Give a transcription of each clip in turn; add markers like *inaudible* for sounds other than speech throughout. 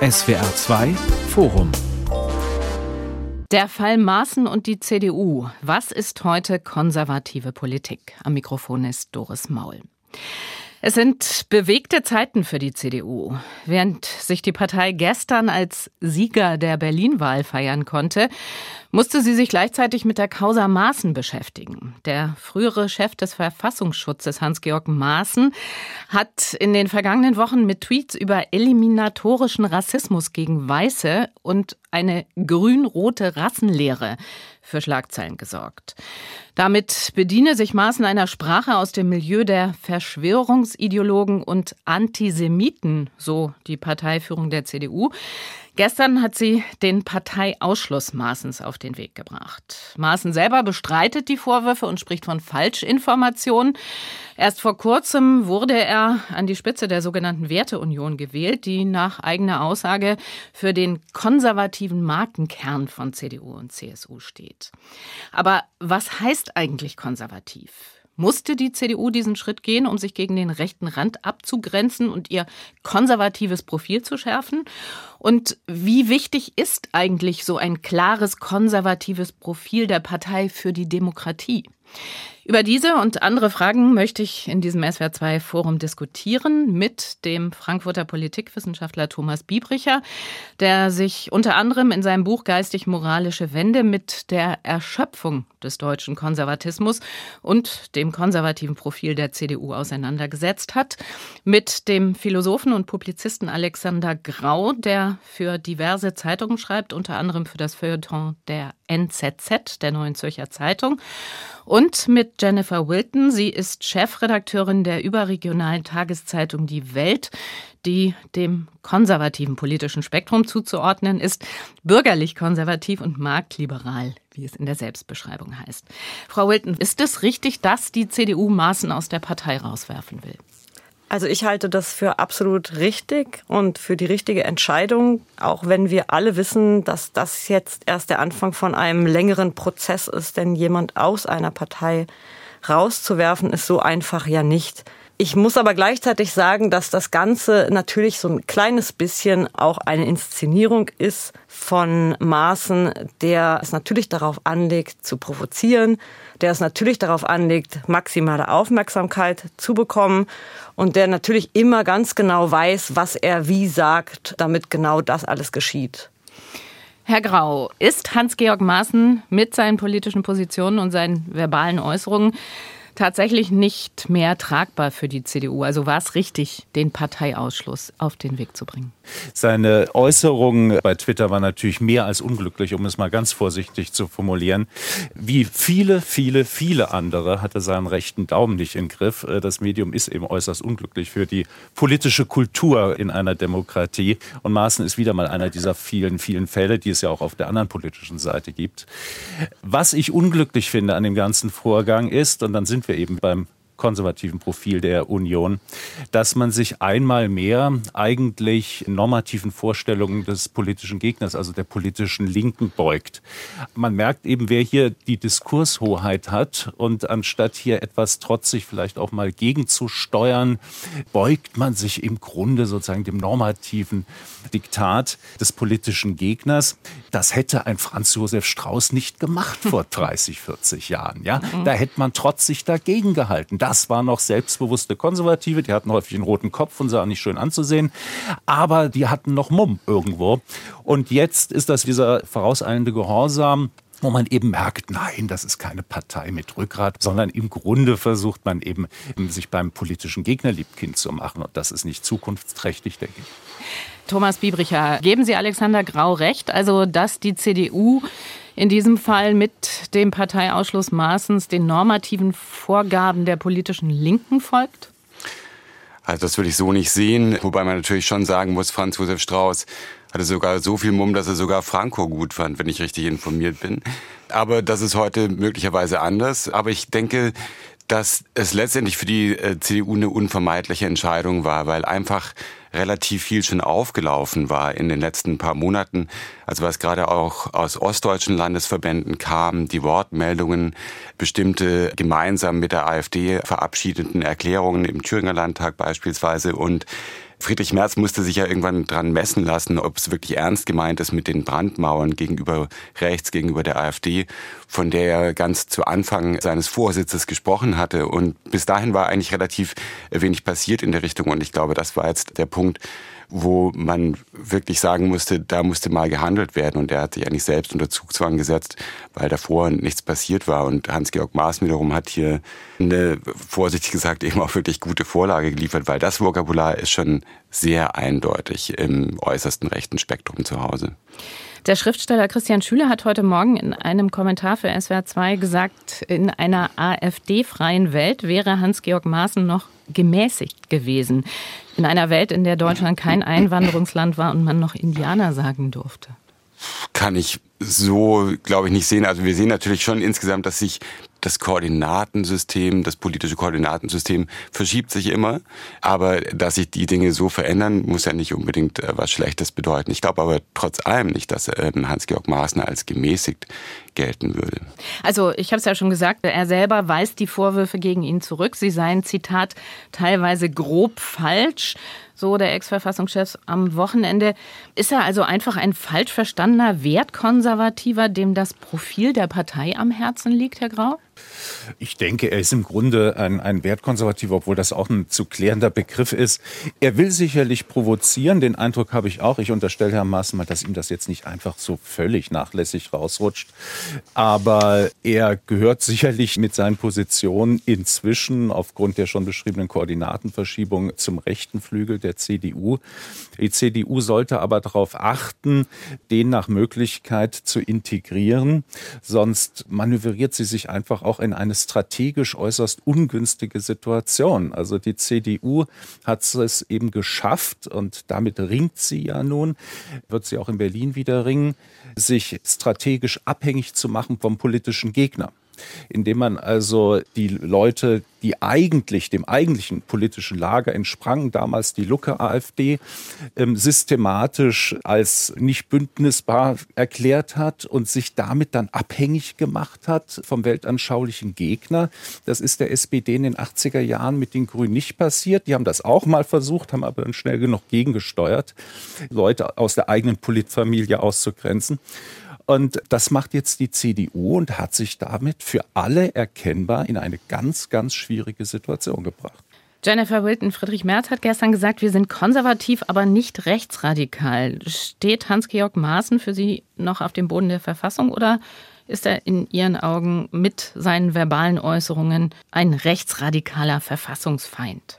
SWR 2 Forum der Fall Maaßen und die CDU. Was ist heute konservative Politik? Am Mikrofon ist Doris Maul. Es sind bewegte Zeiten für die CDU. Während sich die Partei gestern als Sieger der Berlin-Wahl feiern konnte, musste sie sich gleichzeitig mit der Causa Maaßen beschäftigen. Der frühere Chef des Verfassungsschutzes, Hans-Georg Maaßen, hat in den vergangenen Wochen mit Tweets über eliminatorischen Rassismus gegen Weiße und eine grün-rote Rassenlehre für Schlagzeilen gesorgt. Damit bediene sich Maaßen einer Sprache aus dem Milieu der Verschwörungsideologen und Antisemiten, so die Parteiführung der CDU. Gestern hat sie den Parteiausschluss Maaßens auf den Weg gebracht. Maaßen selber bestreitet die Vorwürfe und spricht von Falschinformationen. Erst vor kurzem wurde er an die Spitze der sogenannten Werteunion gewählt, die nach eigener Aussage für den konservativen Markenkern von CDU und CSU steht. Aber was heißt eigentlich konservativ? Musste die CDU diesen Schritt gehen, um sich gegen den rechten Rand abzugrenzen und ihr konservatives Profil zu schärfen? Und wie wichtig ist eigentlich so ein klares konservatives Profil der Partei für die Demokratie? Über diese und andere Fragen möchte ich in diesem SWR2 Forum diskutieren mit dem Frankfurter Politikwissenschaftler Thomas Biebricher, der sich unter anderem in seinem Buch Geistig-moralische Wende mit der Erschöpfung des deutschen Konservatismus und dem konservativen Profil der CDU auseinandergesetzt hat, mit dem Philosophen und Publizisten Alexander Grau, der für diverse Zeitungen schreibt, unter anderem für das Feuilleton der NZZ, der Neuen Zürcher Zeitung, und mit Jennifer Wilton. Sie ist Chefredakteurin der überregionalen Tageszeitung Die Welt, die dem konservativen politischen Spektrum zuzuordnen ist, bürgerlich konservativ und marktliberal, wie es in der Selbstbeschreibung heißt. Frau Wilton, ist es richtig, dass die CDU Maßen aus der Partei rauswerfen will? Also ich halte das für absolut richtig und für die richtige Entscheidung, auch wenn wir alle wissen, dass das jetzt erst der Anfang von einem längeren Prozess ist, denn jemand aus einer Partei rauszuwerfen ist so einfach ja nicht. Ich muss aber gleichzeitig sagen, dass das Ganze natürlich so ein kleines bisschen auch eine Inszenierung ist von Maßen, der es natürlich darauf anlegt, zu provozieren, der es natürlich darauf anlegt, maximale Aufmerksamkeit zu bekommen und der natürlich immer ganz genau weiß, was er wie sagt, damit genau das alles geschieht. Herr Grau, ist Hans-Georg Maaßen mit seinen politischen Positionen und seinen verbalen Äußerungen tatsächlich nicht mehr tragbar für die CDU. Also war es richtig, den Parteiausschluss auf den Weg zu bringen? Seine Äußerungen bei Twitter waren natürlich mehr als unglücklich, um es mal ganz vorsichtig zu formulieren. Wie viele, viele, viele andere hat er seinen rechten Daumen nicht im Griff. Äh, das Medium ist eben äußerst unglücklich für die politische Kultur in einer Demokratie. Und Maaßen ist wieder mal einer dieser vielen, vielen Fälle, die es ja auch auf der anderen politischen Seite gibt. Was ich unglücklich finde an dem ganzen Vorgang ist, und dann sind wir eben beim konservativen Profil der Union, dass man sich einmal mehr eigentlich normativen Vorstellungen des politischen Gegners, also der politischen Linken, beugt. Man merkt eben, wer hier die Diskurshoheit hat und anstatt hier etwas trotzig vielleicht auch mal gegenzusteuern, beugt man sich im Grunde sozusagen dem normativen Diktat des politischen Gegners. Das hätte ein Franz Josef Strauß nicht gemacht vor *laughs* 30, 40 Jahren. Ja, da hätte man trotzig dagegen gehalten das waren noch selbstbewusste Konservative, die hatten häufig einen roten Kopf und sahen nicht schön anzusehen, aber die hatten noch Mumm irgendwo. Und jetzt ist das dieser vorauseilende Gehorsam, wo man eben merkt, nein, das ist keine Partei mit Rückgrat, sondern im Grunde versucht man eben, sich beim politischen Gegner liebkind zu machen. Und das ist nicht zukunftsträchtig, denke ich. Thomas Biebricher, geben Sie Alexander Grau recht, also dass die CDU in diesem Fall mit dem Parteiausschluss Maaßens den normativen Vorgaben der politischen Linken folgt? Also das würde ich so nicht sehen, wobei man natürlich schon sagen muss, Franz Josef Strauß hatte sogar so viel Mumm, dass er sogar Franco gut fand, wenn ich richtig informiert bin. Aber das ist heute möglicherweise anders. Aber ich denke, dass es letztendlich für die äh, CDU eine unvermeidliche Entscheidung war, weil einfach relativ viel schon aufgelaufen war in den letzten paar Monaten. Also was gerade auch aus ostdeutschen Landesverbänden kam, die Wortmeldungen, bestimmte gemeinsam mit der AfD verabschiedeten Erklärungen im Thüringer Landtag beispielsweise und Friedrich Merz musste sich ja irgendwann dran messen lassen, ob es wirklich ernst gemeint ist mit den Brandmauern gegenüber rechts, gegenüber der AfD, von der er ganz zu Anfang seines Vorsitzes gesprochen hatte. Und bis dahin war eigentlich relativ wenig passiert in der Richtung. Und ich glaube, das war jetzt der Punkt, wo man wirklich sagen musste, da musste mal gehandelt werden. Und er hat sich eigentlich selbst unter Zugzwang gesetzt, weil davor nichts passiert war. Und Hans-Georg Maas wiederum hat hier eine, vorsichtig gesagt, eben auch wirklich gute Vorlage geliefert, weil das Vokabular ist schon sehr eindeutig im äußersten rechten Spektrum zu Hause. Der Schriftsteller Christian Schüler hat heute Morgen in einem Kommentar für SWR 2 gesagt, in einer AfD-freien Welt wäre Hans-Georg Maaßen noch gemäßigt gewesen. In einer Welt, in der Deutschland kein Einwanderungsland war und man noch Indianer sagen durfte. Kann ich so, glaube ich, nicht sehen. Also wir sehen natürlich schon insgesamt, dass sich das Koordinatensystem, das politische Koordinatensystem verschiebt sich immer. Aber dass sich die Dinge so verändern, muss ja nicht unbedingt äh, was Schlechtes bedeuten. Ich glaube aber trotz allem nicht, dass äh, Hans-Georg Maaßen als gemäßigt gelten würde. Also ich habe es ja schon gesagt, er selber weist die Vorwürfe gegen ihn zurück. Sie seien, Zitat, teilweise grob falsch so der Ex-Verfassungschef am Wochenende. Ist er also einfach ein falsch verstandener Wertkonservativer, dem das Profil der Partei am Herzen liegt, Herr Grau? Ich denke, er ist im Grunde ein, ein Wertkonservativer, obwohl das auch ein zu klärender Begriff ist. Er will sicherlich provozieren, den Eindruck habe ich auch. Ich unterstelle Herrn mal, dass ihm das jetzt nicht einfach so völlig nachlässig rausrutscht. Aber er gehört sicherlich mit seinen Positionen inzwischen aufgrund der schon beschriebenen Koordinatenverschiebung zum rechten Flügel der CDU. Die CDU sollte aber darauf achten, den nach Möglichkeit zu integrieren. Sonst manövriert sie sich einfach auch in eine strategisch äußerst ungünstige Situation. Also die CDU hat es eben geschafft und damit ringt sie ja nun, wird sie auch in Berlin wieder ringen, sich strategisch abhängig zu machen vom politischen Gegner indem man also die Leute, die eigentlich dem eigentlichen politischen Lager entsprangen, damals die Lucke AfD, ähm, systematisch als nicht bündnisbar erklärt hat und sich damit dann abhängig gemacht hat vom weltanschaulichen Gegner. Das ist der SPD in den 80er Jahren mit den Grünen nicht passiert. Die haben das auch mal versucht, haben aber dann schnell genug gegengesteuert, Leute aus der eigenen Politfamilie auszugrenzen. Und das macht jetzt die CDU und hat sich damit für alle erkennbar in eine ganz, ganz schwierige Situation gebracht. Jennifer Wilton, Friedrich Merz hat gestern gesagt, wir sind konservativ, aber nicht rechtsradikal. Steht Hans-Georg Maaßen für Sie noch auf dem Boden der Verfassung oder ist er in Ihren Augen mit seinen verbalen Äußerungen ein rechtsradikaler Verfassungsfeind?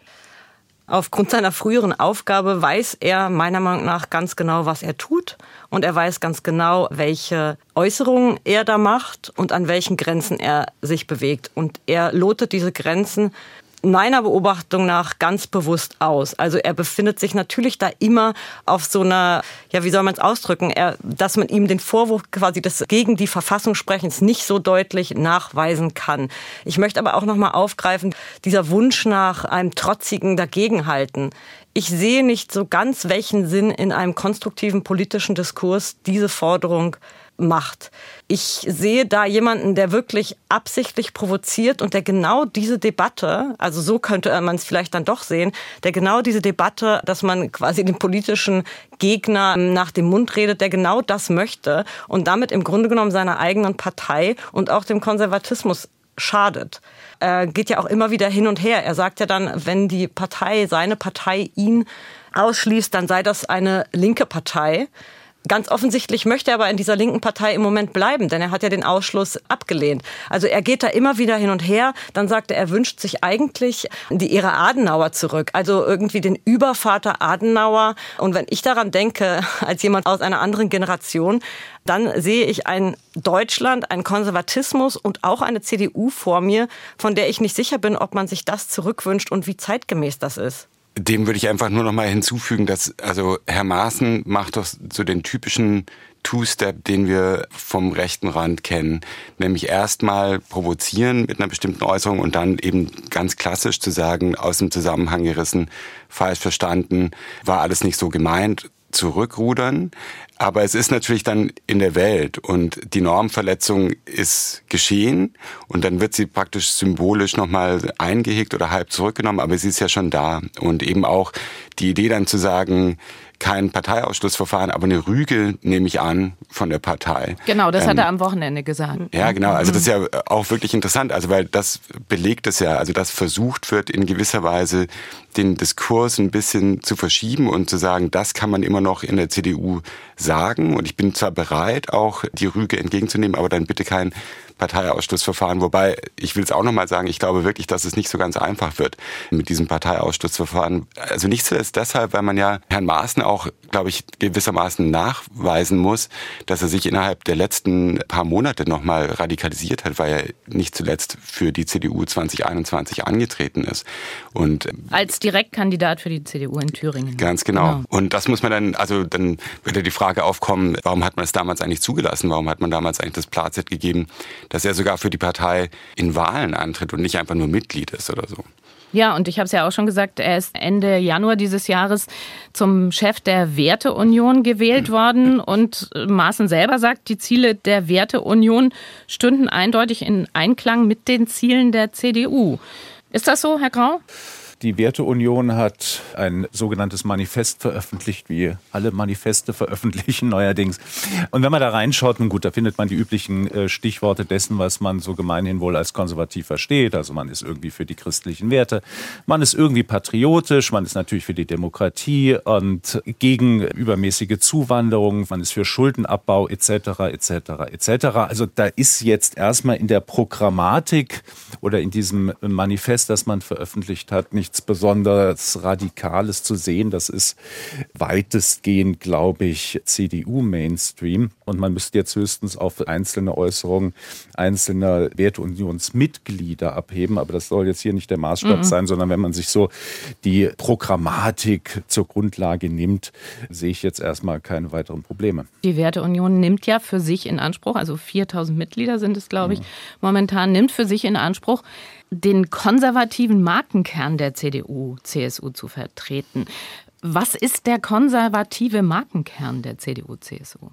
Aufgrund seiner früheren Aufgabe weiß er meiner Meinung nach ganz genau, was er tut. Und er weiß ganz genau, welche Äußerungen er da macht und an welchen Grenzen er sich bewegt. Und er lotet diese Grenzen meiner Beobachtung nach ganz bewusst aus. Also er befindet sich natürlich da immer auf so einer, ja, wie soll man es ausdrücken, er, dass man ihm den Vorwurf quasi des gegen die Verfassung sprechens nicht so deutlich nachweisen kann. Ich möchte aber auch noch mal aufgreifen, dieser Wunsch nach einem trotzigen Dagegenhalten. Ich sehe nicht so ganz, welchen Sinn in einem konstruktiven politischen Diskurs diese Forderung macht. Ich sehe da jemanden, der wirklich absichtlich provoziert und der genau diese Debatte, also so könnte man es vielleicht dann doch sehen, der genau diese Debatte, dass man quasi den politischen Gegner nach dem Mund redet, der genau das möchte und damit im Grunde genommen seiner eigenen Partei und auch dem Konservatismus schadet. Er geht ja auch immer wieder hin und her. Er sagt ja dann, wenn die Partei, seine Partei ihn ausschließt, dann sei das eine linke Partei. Ganz offensichtlich möchte er aber in dieser linken Partei im Moment bleiben, denn er hat ja den Ausschluss abgelehnt. Also er geht da immer wieder hin und her. Dann sagt er, er wünscht sich eigentlich die Ära Adenauer zurück, also irgendwie den Übervater Adenauer. Und wenn ich daran denke, *laughs* als jemand aus einer anderen Generation, dann sehe ich ein Deutschland, ein Konservatismus und auch eine CDU vor mir, von der ich nicht sicher bin, ob man sich das zurückwünscht und wie zeitgemäß das ist. Dem würde ich einfach nur noch mal hinzufügen, dass also Herr Maaßen macht doch so den typischen Two-Step, den wir vom rechten Rand kennen, nämlich erstmal provozieren mit einer bestimmten Äußerung und dann eben ganz klassisch zu sagen, aus dem Zusammenhang gerissen, falsch verstanden, war alles nicht so gemeint, zurückrudern. Aber es ist natürlich dann in der Welt und die Normverletzung ist geschehen und dann wird sie praktisch symbolisch nochmal eingehegt oder halb zurückgenommen, aber sie ist ja schon da. Und eben auch die Idee dann zu sagen, kein Parteiausschlussverfahren, aber eine Rüge nehme ich an von der Partei. Genau, das ähm, hat er am Wochenende gesagt. Ja, genau. Also das ist ja auch wirklich interessant, also weil das belegt es ja, also dass versucht wird in gewisser Weise den Diskurs ein bisschen zu verschieben und zu sagen, das kann man immer noch in der CDU sagen. Und ich bin zwar bereit, auch die Rüge entgegenzunehmen, aber dann bitte kein Parteiausschlussverfahren. Wobei, ich will es auch nochmal sagen, ich glaube wirklich, dass es nicht so ganz einfach wird mit diesem Parteiausschlussverfahren. Also nicht zuletzt deshalb, weil man ja Herrn Maaßen auch, glaube ich, gewissermaßen nachweisen muss, dass er sich innerhalb der letzten paar Monate nochmal radikalisiert hat, weil er nicht zuletzt für die CDU 2021 angetreten ist. Und als Direktkandidat für die CDU in Thüringen. Ganz genau. genau. Und das muss man dann, also dann würde die Frage aufkommen, warum hat man es damals eigentlich zugelassen? Warum hat man damals eigentlich das Platzett gegeben, dass er sogar für die Partei in Wahlen antritt und nicht einfach nur Mitglied ist oder so. Ja, und ich habe es ja auch schon gesagt, er ist Ende Januar dieses Jahres zum Chef der Werteunion gewählt *clears throat* worden. Und Maaßen selber sagt, die Ziele der Werteunion stünden eindeutig in Einklang mit den Zielen der CDU. Ist das so, Herr Grau? Die Werteunion hat ein sogenanntes Manifest veröffentlicht, wie alle Manifeste veröffentlichen *laughs* neuerdings. Und wenn man da reinschaut, nun gut, da findet man die üblichen äh, Stichworte dessen, was man so gemeinhin wohl als konservativ versteht. Also man ist irgendwie für die christlichen Werte, man ist irgendwie patriotisch, man ist natürlich für die Demokratie und gegen übermäßige Zuwanderung, man ist für Schuldenabbau etc. etc. etc. Also da ist jetzt erstmal in der Programmatik oder in diesem Manifest, das man veröffentlicht hat, nicht nichts besonders Radikales zu sehen. Das ist weitestgehend, glaube ich, CDU-Mainstream. Und man müsste jetzt höchstens auf einzelne Äußerungen einzelner Werteunionsmitglieder abheben. Aber das soll jetzt hier nicht der Maßstab mhm. sein, sondern wenn man sich so die Programmatik zur Grundlage nimmt, sehe ich jetzt erstmal keine weiteren Probleme. Die Werteunion nimmt ja für sich in Anspruch, also 4000 Mitglieder sind es, glaube ich, mhm. momentan, nimmt für sich in Anspruch, den konservativen Markenkern der CDU, CSU zu vertreten. Was ist der konservative Markenkern der CDU-CSU?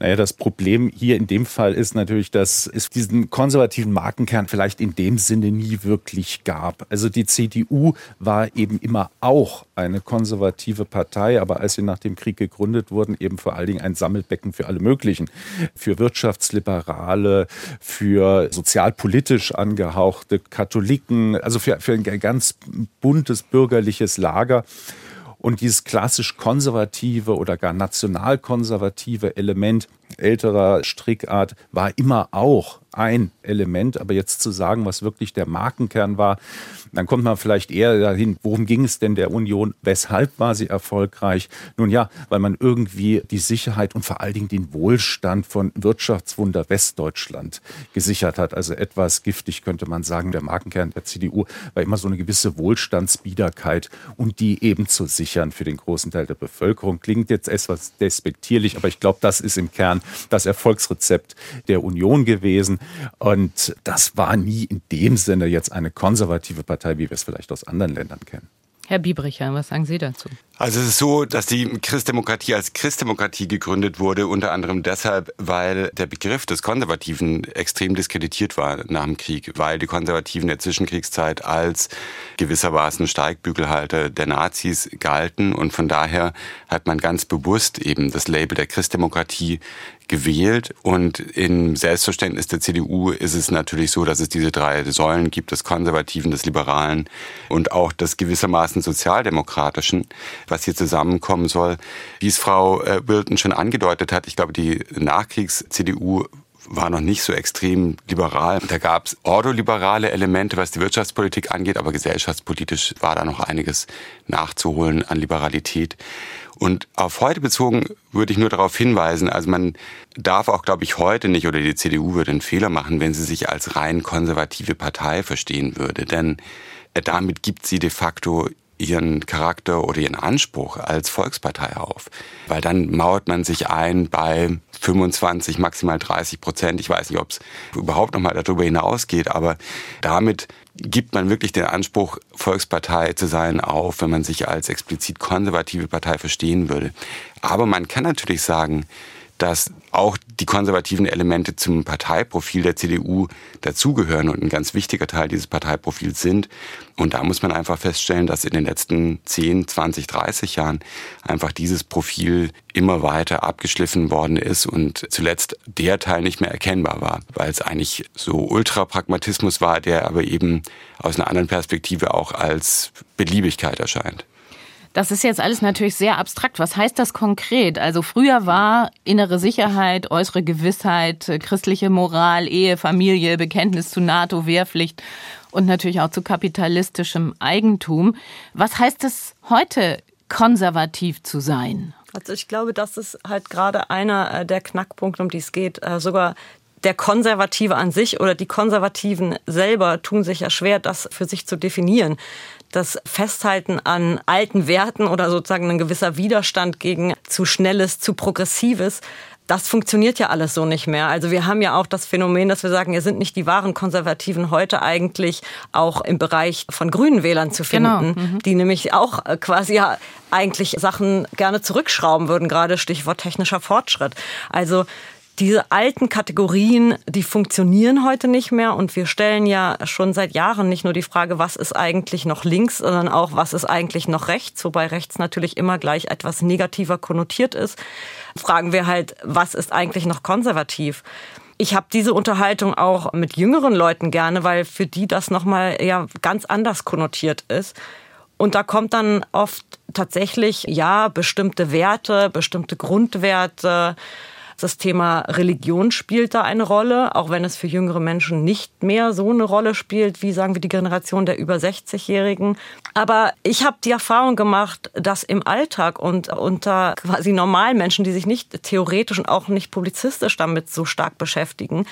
Naja, das Problem hier in dem Fall ist natürlich, dass es diesen konservativen Markenkern vielleicht in dem Sinne nie wirklich gab. Also die CDU war eben immer auch eine konservative Partei, aber als sie nach dem Krieg gegründet wurden, eben vor allen Dingen ein Sammelbecken für alle möglichen. Für Wirtschaftsliberale, für sozialpolitisch angehauchte Katholiken, also für, für ein ganz buntes bürgerliches Lager. Und dieses klassisch konservative oder gar nationalkonservative Element älterer Strickart war immer auch ein Element. Aber jetzt zu sagen, was wirklich der Markenkern war, dann kommt man vielleicht eher dahin, worum ging es denn der Union? Weshalb war sie erfolgreich? Nun ja, weil man irgendwie die Sicherheit und vor allen Dingen den Wohlstand von Wirtschaftswunder Westdeutschland gesichert hat. Also etwas giftig könnte man sagen. Der Markenkern der CDU war immer so eine gewisse Wohlstandsbiederkeit und die eben zu sichern für den großen Teil der Bevölkerung. Klingt jetzt etwas despektierlich, aber ich glaube, das ist im Kern das Erfolgsrezept der Union gewesen. Und das war nie in dem Sinne jetzt eine konservative Partei, wie wir es vielleicht aus anderen Ländern kennen. Herr Biebricher, was sagen Sie dazu? Also es ist so, dass die Christdemokratie als Christdemokratie gegründet wurde, unter anderem deshalb, weil der Begriff des Konservativen extrem diskreditiert war nach dem Krieg, weil die Konservativen der Zwischenkriegszeit als gewissermaßen Steigbügelhalter der Nazis galten und von daher hat man ganz bewusst eben das Label der Christdemokratie gewählt. Und im Selbstverständnis der CDU ist es natürlich so, dass es diese drei Säulen gibt, des Konservativen, des Liberalen und auch des gewissermaßen Sozialdemokratischen, was hier zusammenkommen soll. Wie es Frau äh, Wilton schon angedeutet hat, ich glaube, die Nachkriegs-CDU war noch nicht so extrem liberal. Da gab es ordoliberale Elemente, was die Wirtschaftspolitik angeht, aber gesellschaftspolitisch war da noch einiges nachzuholen an Liberalität. Und auf heute bezogen würde ich nur darauf hinweisen, also man darf auch, glaube ich, heute nicht oder die CDU würde einen Fehler machen, wenn sie sich als rein konservative Partei verstehen würde. Denn äh, damit gibt sie de facto ihren Charakter oder ihren Anspruch als Volkspartei auf. Weil dann mauert man sich ein bei 25, maximal 30 Prozent. Ich weiß nicht, ob es überhaupt noch mal darüber hinausgeht, aber damit gibt man wirklich den Anspruch, Volkspartei zu sein, auf, wenn man sich als explizit konservative Partei verstehen würde. Aber man kann natürlich sagen, dass auch die konservativen Elemente zum Parteiprofil der CDU dazugehören und ein ganz wichtiger Teil dieses Parteiprofils sind. Und da muss man einfach feststellen, dass in den letzten 10, 20, 30 Jahren einfach dieses Profil immer weiter abgeschliffen worden ist und zuletzt der Teil nicht mehr erkennbar war, weil es eigentlich so Ultrapragmatismus war, der aber eben aus einer anderen Perspektive auch als Beliebigkeit erscheint. Das ist jetzt alles natürlich sehr abstrakt. Was heißt das konkret? Also früher war innere Sicherheit, äußere Gewissheit, äh, christliche Moral, Ehe, Familie, Bekenntnis zu NATO, Wehrpflicht und natürlich auch zu kapitalistischem Eigentum. Was heißt es heute, konservativ zu sein? Also ich glaube, das ist halt gerade einer äh, der Knackpunkte, um die es geht. Äh, sogar der Konservative an sich oder die Konservativen selber tun sich ja schwer, das für sich zu definieren das Festhalten an alten Werten oder sozusagen ein gewisser Widerstand gegen zu schnelles, zu progressives, das funktioniert ja alles so nicht mehr. Also wir haben ja auch das Phänomen, dass wir sagen, ihr sind nicht die wahren Konservativen heute eigentlich auch im Bereich von grünen Wählern zu genau, finden, genau. mhm. die nämlich auch äh, quasi ja eigentlich Sachen gerne zurückschrauben würden, gerade Stichwort technischer Fortschritt. Also diese alten Kategorien, die funktionieren heute nicht mehr und wir stellen ja schon seit Jahren nicht nur die Frage, was ist eigentlich noch links, sondern auch, was ist eigentlich noch rechts, wobei rechts natürlich immer gleich etwas negativer konnotiert ist. Fragen wir halt, was ist eigentlich noch konservativ? Ich habe diese Unterhaltung auch mit jüngeren Leuten gerne, weil für die das nochmal ja ganz anders konnotiert ist. Und da kommt dann oft tatsächlich, ja, bestimmte Werte, bestimmte Grundwerte, das Thema Religion spielt da eine Rolle, auch wenn es für jüngere Menschen nicht mehr so eine Rolle spielt, wie sagen wir die Generation der über 60-Jährigen. Aber ich habe die Erfahrung gemacht, dass im Alltag und unter quasi normalen Menschen, die sich nicht theoretisch und auch nicht publizistisch damit so stark beschäftigen,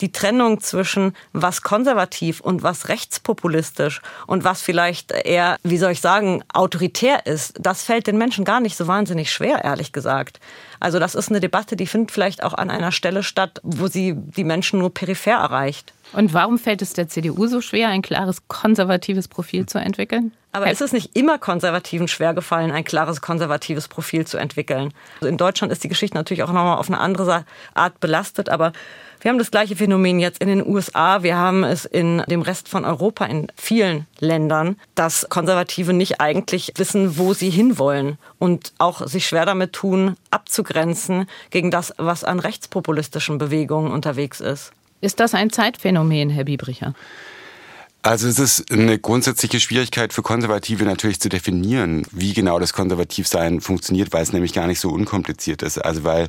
die Trennung zwischen was konservativ und was rechtspopulistisch und was vielleicht eher, wie soll ich sagen, autoritär ist, das fällt den Menschen gar nicht so wahnsinnig schwer, ehrlich gesagt. Also das ist eine Debatte, die findet vielleicht auch an einer Stelle statt, wo sie die Menschen nur peripher erreicht. Und warum fällt es der CDU so schwer, ein klares konservatives Profil zu entwickeln? Aber ist es nicht immer Konservativen schwer gefallen, ein klares konservatives Profil zu entwickeln? Also in Deutschland ist die Geschichte natürlich auch nochmal auf eine andere Art belastet, aber wir haben das gleiche Phänomen jetzt in den USA. Wir haben es in dem Rest von Europa, in vielen Ländern, dass Konservative nicht eigentlich wissen, wo sie hinwollen und auch sich schwer damit tun, abzugrenzen gegen das, was an rechtspopulistischen Bewegungen unterwegs ist. Ist das ein Zeitphänomen, Herr Biebricher? Also es ist eine grundsätzliche Schwierigkeit für Konservative natürlich zu definieren, wie genau das Konservativsein funktioniert, weil es nämlich gar nicht so unkompliziert ist. Also weil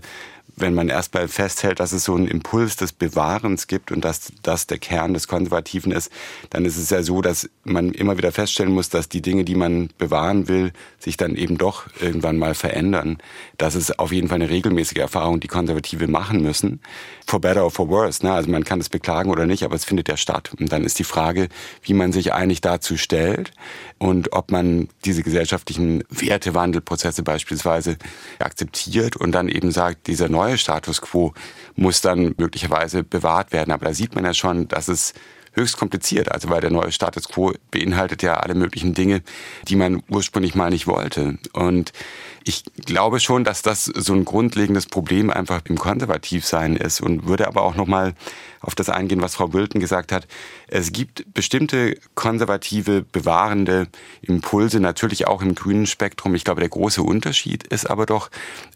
wenn man erstmal festhält, dass es so einen Impuls des Bewahrens gibt und dass das der Kern des Konservativen ist, dann ist es ja so, dass man immer wieder feststellen muss, dass die Dinge, die man bewahren will, sich dann eben doch irgendwann mal verändern. Das ist auf jeden Fall eine regelmäßige Erfahrung, die Konservative machen müssen. For better or for worse. Ne? Also man kann es beklagen oder nicht, aber es findet ja statt. Und dann ist die Frage, wie man sich eigentlich dazu stellt und ob man diese gesellschaftlichen Wertewandelprozesse beispielsweise akzeptiert und dann eben sagt, dieser neue Status quo muss dann möglicherweise bewahrt werden. Aber da sieht man ja schon, dass es höchst kompliziert, also weil der neue Status quo beinhaltet ja alle möglichen Dinge, die man ursprünglich mal nicht wollte. Und ich glaube schon, dass das so ein grundlegendes Problem einfach im Konservativsein ist und würde aber auch noch mal auf das eingehen, was Frau Bülten gesagt hat. Es gibt bestimmte konservative, bewahrende Impulse, natürlich auch im grünen Spektrum. Ich glaube, der große Unterschied ist aber doch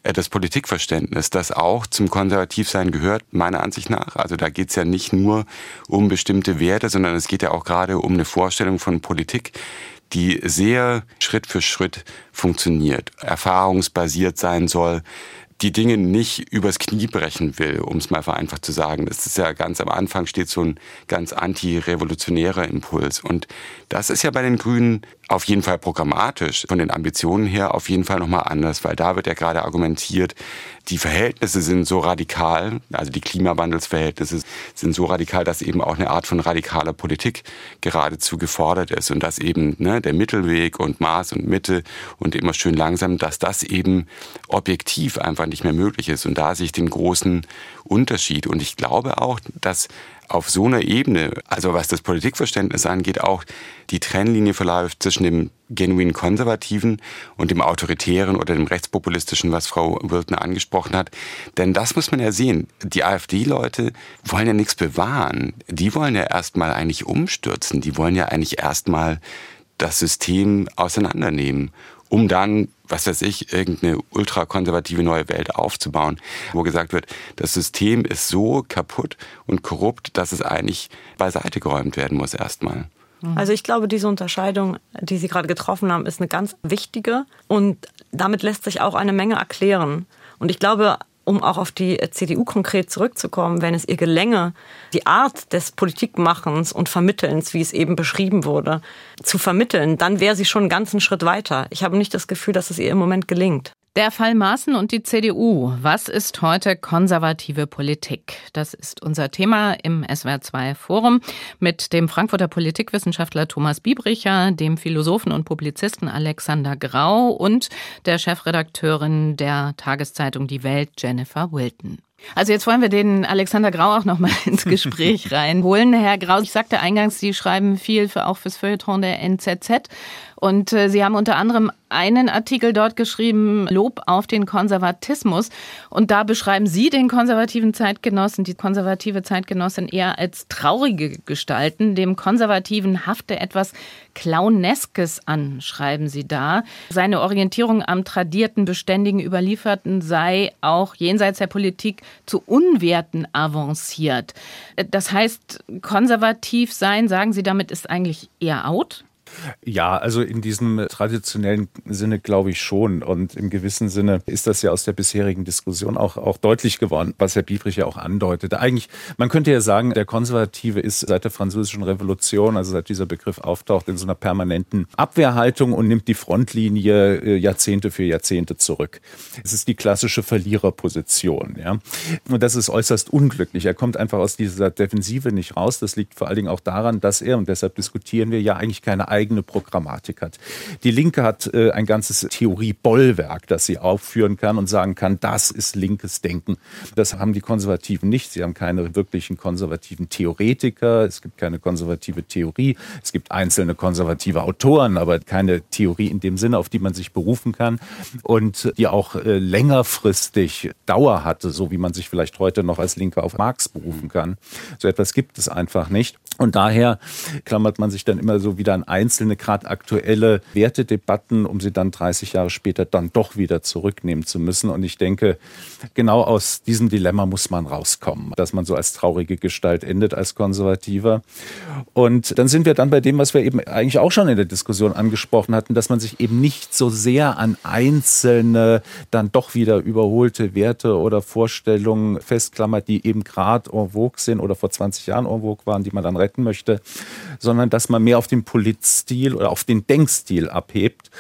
äh, das Politikverständnis, das auch zum Konservativsein gehört, meiner Ansicht nach. Also da geht es ja nicht nur um bestimmte Werte, sondern es geht ja auch gerade um eine Vorstellung von Politik, die sehr Schritt für Schritt funktioniert, erfahrungsbasiert sein soll, die Dinge nicht übers Knie brechen will, um es mal vereinfacht zu sagen. Das ist ja ganz am Anfang steht so ein ganz antirevolutionärer Impuls. Und das ist ja bei den Grünen auf jeden Fall programmatisch, von den Ambitionen her auf jeden Fall nochmal anders, weil da wird ja gerade argumentiert, die Verhältnisse sind so radikal, also die Klimawandelsverhältnisse sind so radikal, dass eben auch eine Art von radikaler Politik geradezu gefordert ist und dass eben ne, der Mittelweg und Maß und Mitte und immer schön langsam, dass das eben objektiv einfach nicht mehr möglich ist. Und da sehe ich den großen Unterschied. Und ich glaube auch, dass auf so einer Ebene, also was das Politikverständnis angeht, auch die Trennlinie verläuft zwischen dem genuin Konservativen und dem Autoritären oder dem Rechtspopulistischen, was Frau Wilton angesprochen hat. Denn das muss man ja sehen. Die AfD-Leute wollen ja nichts bewahren. Die wollen ja erstmal eigentlich umstürzen. Die wollen ja eigentlich erstmal das System auseinandernehmen, um dann, was weiß ich, irgendeine ultrakonservative neue Welt aufzubauen, wo gesagt wird, das System ist so kaputt und korrupt, dass es eigentlich beiseite geräumt werden muss erstmal. Mhm. Also ich glaube, diese Unterscheidung, die Sie gerade getroffen haben, ist eine ganz wichtige und damit lässt sich auch eine Menge erklären. Und ich glaube, um auch auf die CDU konkret zurückzukommen, wenn es ihr gelänge, die Art des Politikmachens und Vermittelns, wie es eben beschrieben wurde, zu vermitteln, dann wäre sie schon einen ganzen Schritt weiter. Ich habe nicht das Gefühl, dass es ihr im Moment gelingt. Der Fall Maaßen und die CDU. Was ist heute konservative Politik? Das ist unser Thema im SWR2 Forum mit dem Frankfurter Politikwissenschaftler Thomas Biebricher, dem Philosophen und Publizisten Alexander Grau und der Chefredakteurin der Tageszeitung Die Welt Jennifer Wilton. Also jetzt wollen wir den Alexander Grau auch noch mal *laughs* ins Gespräch reinholen. Herr Grau, ich sagte eingangs, Sie schreiben viel für, auch fürs Feuilleton der NZZ. Und äh, Sie haben unter anderem einen Artikel dort geschrieben, Lob auf den Konservatismus. Und da beschreiben Sie den konservativen Zeitgenossen, die konservative Zeitgenossin eher als traurige Gestalten. Dem Konservativen hafte etwas Clowneskes an, schreiben Sie da. Seine Orientierung am tradierten, beständigen, überlieferten sei auch jenseits der Politik zu Unwerten avanciert. Das heißt, konservativ sein, sagen Sie damit, ist eigentlich eher out? Ja, also in diesem traditionellen Sinne glaube ich schon. Und im gewissen Sinne ist das ja aus der bisherigen Diskussion auch, auch deutlich geworden, was Herr Biebrich ja auch andeutete. Eigentlich, man könnte ja sagen, der Konservative ist seit der Französischen Revolution, also seit dieser Begriff auftaucht, in so einer permanenten Abwehrhaltung und nimmt die Frontlinie äh, Jahrzehnte für Jahrzehnte zurück. Es ist die klassische Verliererposition. Ja? Und das ist äußerst unglücklich. Er kommt einfach aus dieser Defensive nicht raus. Das liegt vor allen Dingen auch daran, dass er, und deshalb diskutieren wir ja eigentlich keine eigene Programmatik hat. Die Linke hat äh, ein ganzes Theoriebollwerk, das sie aufführen kann und sagen kann, das ist linkes Denken. Das haben die Konservativen nicht. Sie haben keine wirklichen konservativen Theoretiker. Es gibt keine konservative Theorie. Es gibt einzelne konservative Autoren, aber keine Theorie in dem Sinne, auf die man sich berufen kann und die auch äh, längerfristig Dauer hatte, so wie man sich vielleicht heute noch als Linke auf Marx berufen kann. So etwas gibt es einfach nicht. Und daher klammert man sich dann immer so wieder an einzelne, gerade aktuelle Wertedebatten, um sie dann 30 Jahre später dann doch wieder zurücknehmen zu müssen. Und ich denke, genau aus diesem Dilemma muss man rauskommen, dass man so als traurige Gestalt endet als Konservativer. Und dann sind wir dann bei dem, was wir eben eigentlich auch schon in der Diskussion angesprochen hatten, dass man sich eben nicht so sehr an einzelne, dann doch wieder überholte Werte oder Vorstellungen festklammert, die eben gerade en vogue sind oder vor 20 Jahren en vogue waren, die man dann retten möchte, sondern dass man mehr auf den Politstil oder auf den Denkstil abhebt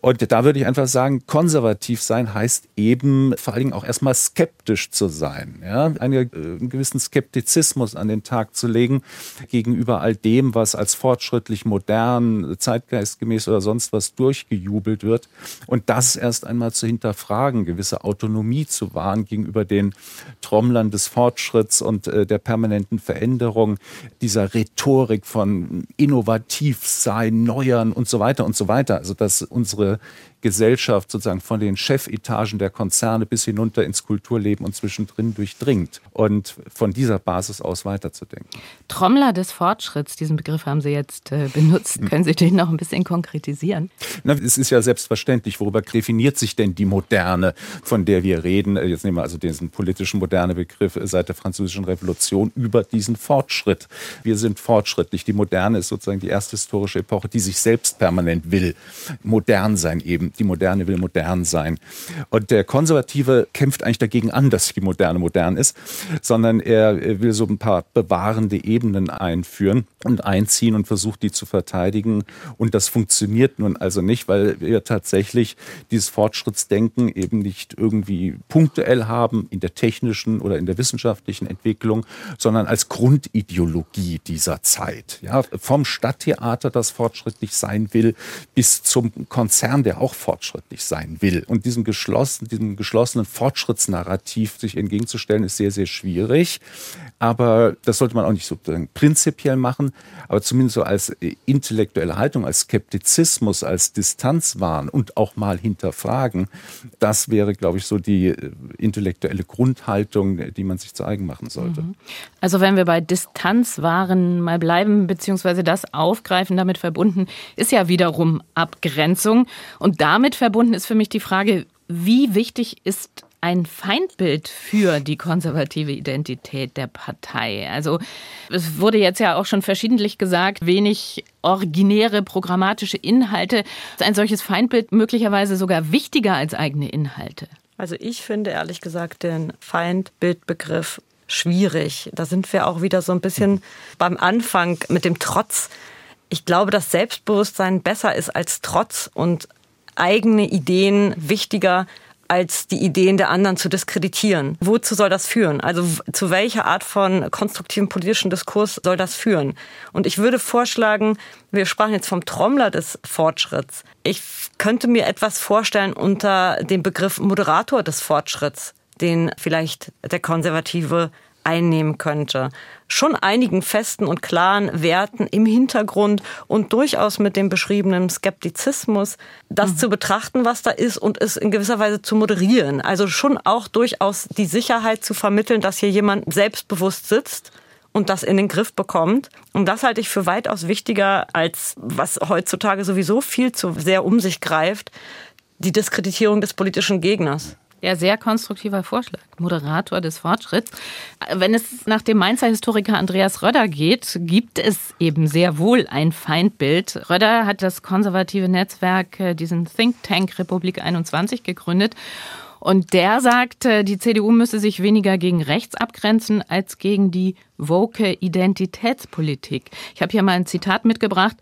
und da würde ich einfach sagen, konservativ sein heißt eben vor allen Dingen auch erstmal skeptisch zu sein. Ja? Einen, äh, einen gewissen Skeptizismus an den Tag zu legen gegenüber all dem, was als fortschrittlich, modern, zeitgeistgemäß oder sonst was durchgejubelt wird. Und das erst einmal zu hinterfragen, gewisse Autonomie zu wahren gegenüber den Trommlern des Fortschritts und äh, der permanenten Veränderung, dieser Rhetorik von innovativ sein, neuern und so weiter und so weiter. Also dass unsere Leute, Gesellschaft sozusagen von den Chefetagen der Konzerne bis hinunter ins Kulturleben und zwischendrin durchdringt und von dieser Basis aus weiterzudenken. Trommler des Fortschritts, diesen Begriff haben Sie jetzt äh, benutzt. Können Sie den noch ein bisschen konkretisieren? Na, es ist ja selbstverständlich, worüber definiert sich denn die Moderne, von der wir reden? Äh, jetzt nehmen wir also diesen politischen moderne Begriff äh, seit der französischen Revolution über diesen Fortschritt. Wir sind fortschrittlich. Die Moderne ist sozusagen die erste historische Epoche, die sich selbst permanent will. Modern sein eben. Die Moderne will modern sein. Und der Konservative kämpft eigentlich dagegen an, dass die Moderne modern ist, sondern er will so ein paar bewahrende Ebenen einführen und einziehen und versucht, die zu verteidigen. Und das funktioniert nun also nicht, weil wir tatsächlich dieses Fortschrittsdenken eben nicht irgendwie punktuell haben in der technischen oder in der wissenschaftlichen Entwicklung, sondern als Grundideologie dieser Zeit. Ja, vom Stadttheater, das fortschrittlich sein will, bis zum Konzern, der auch fortschrittlich sein will. Und diesem geschlossenen, diesem geschlossenen Fortschrittsnarrativ sich entgegenzustellen, ist sehr, sehr schwierig. Aber das sollte man auch nicht sozusagen prinzipiell machen, aber zumindest so als intellektuelle Haltung, als Skeptizismus, als Distanzwahn und auch mal hinterfragen. Das wäre, glaube ich, so die äh, intellektuelle Grundhaltung, die man sich zu eigen machen sollte. Mhm. Also wenn wir bei Distanzwahren mal bleiben, beziehungsweise das aufgreifen, damit verbunden ist ja wiederum Abgrenzung. Und damit verbunden ist für mich die Frage, wie wichtig ist ein Feindbild für die konservative Identität der Partei. Also es wurde jetzt ja auch schon verschiedentlich gesagt, wenig originäre programmatische Inhalte. Ist ein solches Feindbild möglicherweise sogar wichtiger als eigene Inhalte? Also ich finde ehrlich gesagt den Feindbildbegriff schwierig. Da sind wir auch wieder so ein bisschen beim Anfang mit dem Trotz. Ich glaube, dass Selbstbewusstsein besser ist als Trotz und eigene Ideen wichtiger als die Ideen der anderen zu diskreditieren. Wozu soll das führen? Also zu welcher Art von konstruktiven politischen Diskurs soll das führen? Und ich würde vorschlagen, wir sprachen jetzt vom Trommler des Fortschritts. Ich könnte mir etwas vorstellen unter dem Begriff Moderator des Fortschritts, den vielleicht der konservative einnehmen könnte. Schon einigen festen und klaren Werten im Hintergrund und durchaus mit dem beschriebenen Skeptizismus, das mhm. zu betrachten, was da ist und es in gewisser Weise zu moderieren. Also schon auch durchaus die Sicherheit zu vermitteln, dass hier jemand selbstbewusst sitzt und das in den Griff bekommt. Und das halte ich für weitaus wichtiger, als was heutzutage sowieso viel zu sehr um sich greift, die Diskreditierung des politischen Gegners. Ja, sehr konstruktiver Vorschlag. Moderator des Fortschritts. Wenn es nach dem Mainzer Historiker Andreas Röder geht, gibt es eben sehr wohl ein Feindbild. Röder hat das konservative Netzwerk, äh, diesen Think Tank Republik 21 gegründet und der sagt, die CDU müsse sich weniger gegen rechts abgrenzen als gegen die woke Identitätspolitik. Ich habe hier mal ein Zitat mitgebracht.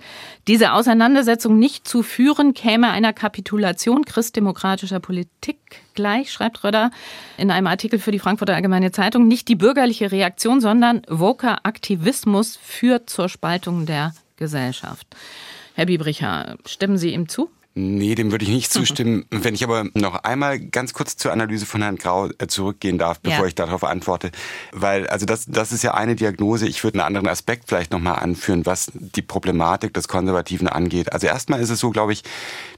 Diese Auseinandersetzung nicht zu führen, käme einer Kapitulation christdemokratischer Politik gleich, schreibt Röder in einem Artikel für die Frankfurter Allgemeine Zeitung. Nicht die bürgerliche Reaktion, sondern woker Aktivismus führt zur Spaltung der Gesellschaft. Herr Biebricher, stimmen Sie ihm zu? Nee, dem würde ich nicht *laughs* zustimmen. Wenn ich aber noch einmal ganz kurz zur Analyse von Herrn Grau äh, zurückgehen darf, bevor ja. ich darauf antworte. Weil, also das, das ist ja eine Diagnose. Ich würde einen anderen Aspekt vielleicht nochmal anführen, was die Problematik des Konservativen angeht. Also erstmal ist es so, glaube ich,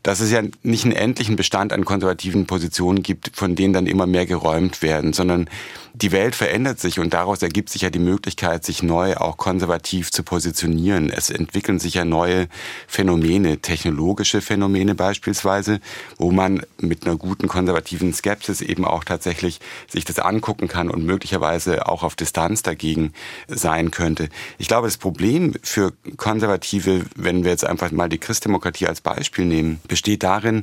dass es ja nicht einen endlichen Bestand an konservativen Positionen gibt, von denen dann immer mehr geräumt werden, sondern die Welt verändert sich und daraus ergibt sich ja die Möglichkeit, sich neu auch konservativ zu positionieren. Es entwickeln sich ja neue Phänomene, technologische Phänomene beispielsweise, wo man mit einer guten konservativen Skepsis eben auch tatsächlich sich das angucken kann und möglicherweise auch auf Distanz dagegen sein könnte. Ich glaube, das Problem für Konservative, wenn wir jetzt einfach mal die Christdemokratie als Beispiel nehmen, besteht darin,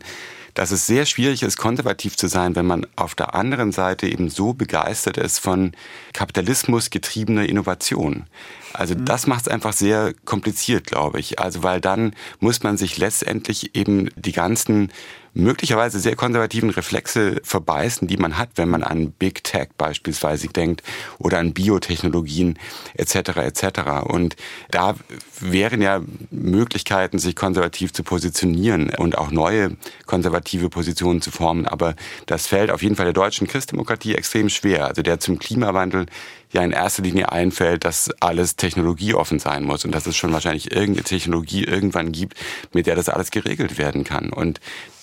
dass es sehr schwierig ist, konservativ zu sein, wenn man auf der anderen Seite eben so begeistert ist von Kapitalismus getriebener Innovation. Also mhm. das macht es einfach sehr kompliziert, glaube ich. Also weil dann muss man sich letztendlich eben die ganzen möglicherweise sehr konservativen Reflexe verbeißen, die man hat, wenn man an Big Tech beispielsweise denkt oder an Biotechnologien etc. etc. Und da wären ja Möglichkeiten, sich konservativ zu positionieren und auch neue konservative Positionen zu formen. Aber das fällt auf jeden Fall der deutschen Christdemokratie extrem schwer. Also der zum Klimawandel ja in erster Linie einfällt, dass alles technologieoffen sein muss und dass es schon wahrscheinlich irgendeine Technologie irgendwann gibt, mit der das alles geregelt werden kann. Und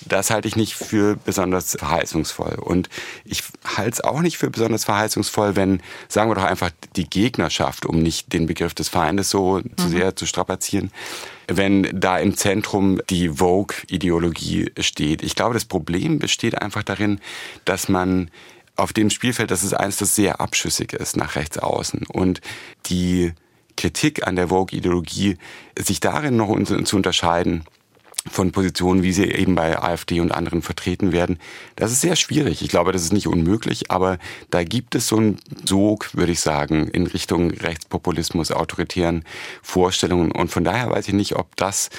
das halte ich nicht für besonders verheißungsvoll. Und ich halte es auch nicht für besonders verheißungsvoll, wenn, sagen wir doch einfach, die Gegnerschaft, um nicht den Begriff des Feindes so mhm. zu sehr zu strapazieren, wenn da im Zentrum die Vogue-Ideologie steht. Ich glaube, das Problem besteht einfach darin, dass man auf dem Spielfeld, das ist eins, das sehr abschüssig ist nach rechts außen. Und die Kritik an der Vogue-Ideologie, sich darin noch zu unterscheiden, von Positionen, wie sie eben bei AfD und anderen vertreten werden. Das ist sehr schwierig. Ich glaube, das ist nicht unmöglich, aber da gibt es so einen Sog, würde ich sagen, in Richtung Rechtspopulismus, autoritären Vorstellungen. Und von daher weiß ich nicht, ob das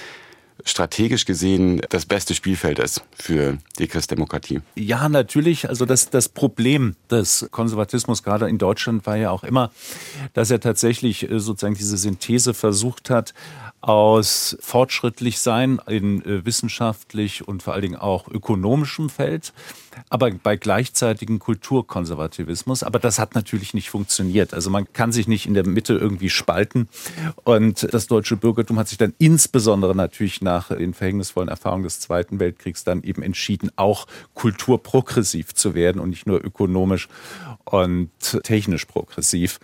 strategisch gesehen das beste Spielfeld ist für die Christdemokratie. Ja, natürlich. Also das, das Problem des Konservatismus gerade in Deutschland war ja auch immer, dass er tatsächlich äh, sozusagen diese Synthese versucht hat aus fortschrittlich sein in äh, wissenschaftlich und vor allen Dingen auch ökonomischem Feld, aber bei gleichzeitigem Kulturkonservativismus. Aber das hat natürlich nicht funktioniert. Also man kann sich nicht in der Mitte irgendwie spalten. Und das deutsche Bürgertum hat sich dann insbesondere natürlich nach den verhängnisvollen Erfahrungen des Zweiten Weltkriegs dann eben entschieden, auch kulturprogressiv zu werden und nicht nur ökonomisch und technisch progressiv.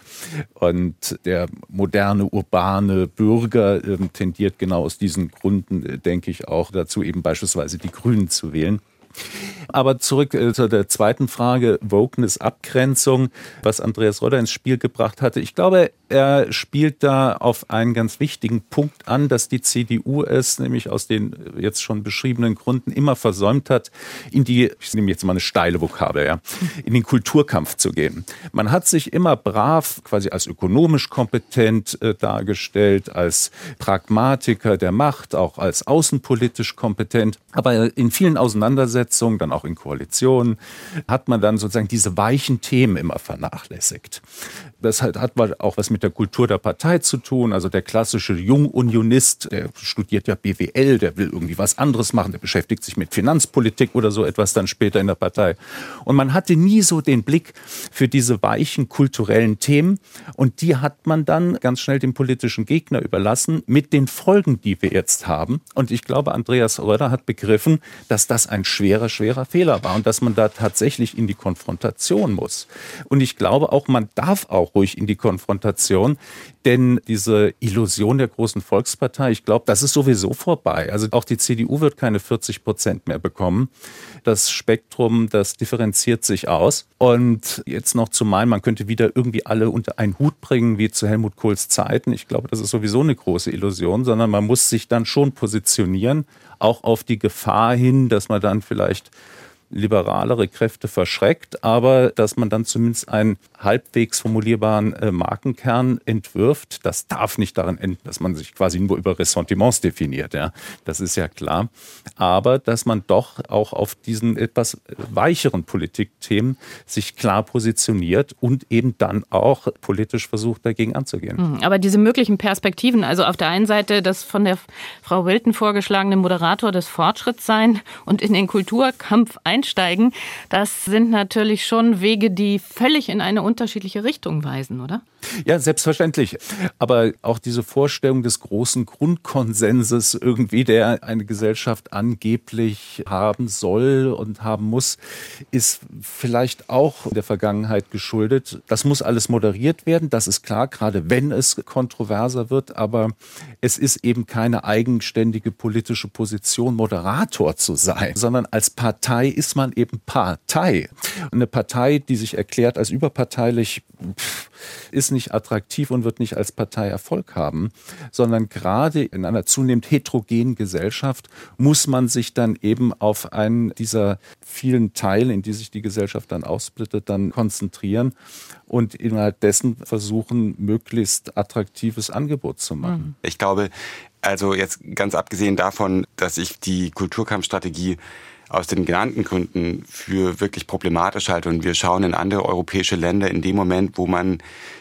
Und der moderne, urbane Bürger äh, tendiert genau aus diesen Gründen, äh, denke ich, auch dazu, eben beispielsweise die Grünen zu wählen. Aber zurück äh, zu der zweiten Frage, Wokeness, Abgrenzung, was Andreas Röder ins Spiel gebracht hatte. Ich glaube, er spielt da auf einen ganz wichtigen Punkt an, dass die CDU es nämlich aus den jetzt schon beschriebenen Gründen immer versäumt hat, in die, ich nehme jetzt mal eine steile Vokabel, ja, in den Kulturkampf zu gehen. Man hat sich immer brav quasi als ökonomisch kompetent äh, dargestellt, als Pragmatiker der Macht, auch als außenpolitisch kompetent. Aber in vielen Auseinandersetzungen, dann auch in Koalitionen, hat man dann sozusagen diese weichen Themen immer vernachlässigt. Das hat, hat auch was mit der Kultur der Partei zu tun. Also der klassische Jungunionist, der studiert ja BWL, der will irgendwie was anderes machen, der beschäftigt sich mit Finanzpolitik oder so etwas dann später in der Partei. Und man hatte nie so den Blick für diese weichen kulturellen Themen. Und die hat man dann ganz schnell dem politischen Gegner überlassen mit den Folgen, die wir jetzt haben. Und ich glaube, Andreas Röder hat begriffen, dass das ein schwerer, schwerer Fehler war und dass man da tatsächlich in die Konfrontation muss. Und ich glaube auch, man darf auch auch ruhig in die Konfrontation. Denn diese Illusion der großen Volkspartei, ich glaube, das ist sowieso vorbei. Also auch die CDU wird keine 40 Prozent mehr bekommen. Das Spektrum, das differenziert sich aus. Und jetzt noch zu meinen, man könnte wieder irgendwie alle unter einen Hut bringen, wie zu Helmut Kohls Zeiten. Ich glaube, das ist sowieso eine große Illusion, sondern man muss sich dann schon positionieren, auch auf die Gefahr hin, dass man dann vielleicht liberalere Kräfte verschreckt, aber dass man dann zumindest einen halbwegs formulierbaren äh, Markenkern entwirft, das darf nicht daran enden, dass man sich quasi nur über Ressentiments definiert. Ja, das ist ja klar. Aber dass man doch auch auf diesen etwas weicheren Politikthemen sich klar positioniert und eben dann auch politisch versucht, dagegen anzugehen. Hm, aber diese möglichen Perspektiven, also auf der einen Seite das von der Frau Wilton vorgeschlagene Moderator des Fortschritts sein und in den Kulturkampf ein einsteigen, das sind natürlich schon Wege, die völlig in eine unterschiedliche Richtung weisen, oder? Ja, selbstverständlich. Aber auch diese Vorstellung des großen Grundkonsenses irgendwie, der eine Gesellschaft angeblich haben soll und haben muss, ist vielleicht auch der Vergangenheit geschuldet. Das muss alles moderiert werden, das ist klar, gerade wenn es kontroverser wird. Aber es ist eben keine eigenständige politische Position, Moderator zu sein, sondern als Partei ist man eben Partei. Eine Partei, die sich erklärt als überparteilich, ist nicht attraktiv und wird nicht als Partei Erfolg haben, sondern gerade in einer zunehmend heterogenen Gesellschaft muss man sich dann eben auf einen dieser vielen Teile, in die sich die Gesellschaft dann aufsplittet, dann konzentrieren und innerhalb dessen versuchen, möglichst attraktives Angebot zu machen. Ich glaube, also jetzt ganz abgesehen davon, dass ich die Kulturkampfstrategie aus den genannten Gründen für wirklich problematisch halte. Und wir schauen in andere europäische Länder in dem Moment, wo man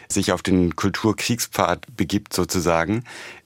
sich auf den Kulturkriegspfad begibt sozusagen.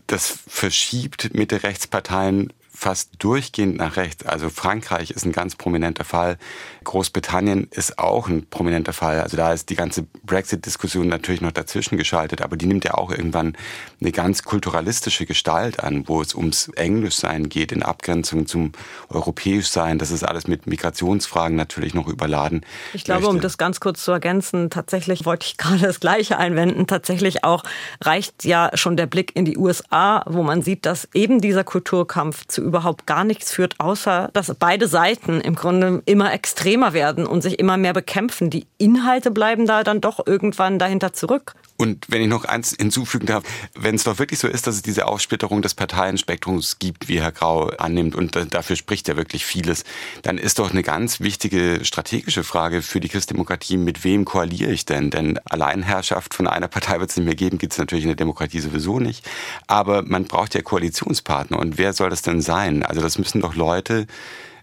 Das verschiebt Mitte-Rechtsparteien fast durchgehend nach rechts. Also Frankreich ist ein ganz prominenter Fall. Großbritannien ist auch ein prominenter Fall. Also da ist die ganze Brexit-Diskussion natürlich noch dazwischen geschaltet, aber die nimmt ja auch irgendwann eine ganz kulturalistische Gestalt an, wo es ums Englischsein geht, in Abgrenzung zum Europäischsein. Das ist alles mit Migrationsfragen natürlich noch überladen. Ich glaube, möchte. um das ganz kurz zu ergänzen, tatsächlich wollte ich gerade das Gleiche einwenden. Tatsächlich auch reicht ja schon der Blick in die USA, wo man sieht, dass eben dieser Kulturkampf zu überhaupt gar nichts führt, außer dass beide Seiten im Grunde immer extremer werden und sich immer mehr bekämpfen. Die Inhalte bleiben da dann doch irgendwann dahinter zurück. Und wenn ich noch eins hinzufügen darf, wenn es doch wirklich so ist, dass es diese Aufsplitterung des Parteienspektrums gibt, wie Herr Grau annimmt, und dafür spricht ja wirklich vieles, dann ist doch eine ganz wichtige strategische Frage für die Christdemokratie, mit wem koaliere ich denn? Denn Alleinherrschaft von einer Partei wird es nicht mehr geben, gibt es natürlich in der Demokratie sowieso nicht. Aber man braucht ja Koalitionspartner. Und wer soll das denn sein? Also das müssen doch Leute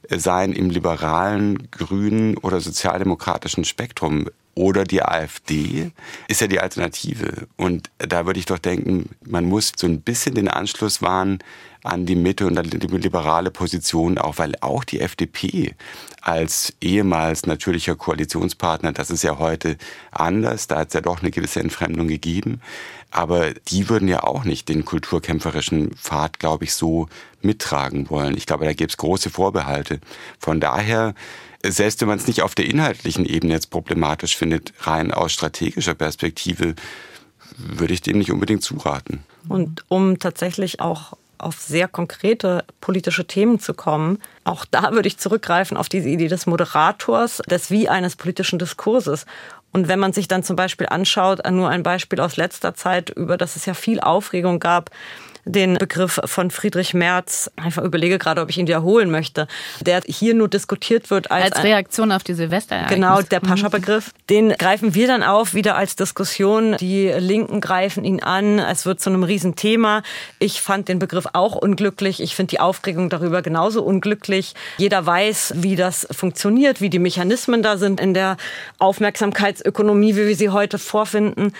sein im liberalen, grünen oder sozialdemokratischen Spektrum oder die AfD, ist ja die Alternative. Und da würde ich doch denken, man muss so ein bisschen den Anschluss wahren an die Mitte und an die liberale Position, auch weil auch die FDP als ehemals natürlicher Koalitionspartner, das ist ja heute anders, da hat es ja doch eine gewisse Entfremdung gegeben, aber die würden ja auch nicht den kulturkämpferischen Pfad, glaube ich, so mittragen wollen. Ich glaube, da gibt es große Vorbehalte. Von daher selbst wenn man es nicht auf der inhaltlichen Ebene jetzt problematisch findet, rein aus strategischer Perspektive, würde ich dem nicht unbedingt zuraten. Und um tatsächlich auch auf sehr konkrete politische Themen zu kommen, auch da würde ich zurückgreifen auf diese Idee des Moderators, des Wie eines politischen Diskurses. Und wenn man sich dann zum Beispiel anschaut, nur ein Beispiel aus letzter Zeit, über das es ja viel Aufregung gab, den Begriff von Friedrich Merz, einfach überlege gerade, ob ich ihn wiederholen möchte, der hier nur diskutiert wird als, als Reaktion auf die Silvester. Genau, der Pascha-Begriff. Den greifen wir dann auf, wieder als Diskussion. Die Linken greifen ihn an. Es wird zu einem Riesenthema. Ich fand den Begriff auch unglücklich. Ich finde die Aufregung darüber genauso unglücklich. Jeder weiß, wie das funktioniert, wie die Mechanismen da sind in der Aufmerksamkeitsökonomie, wie wir sie heute vorfinden.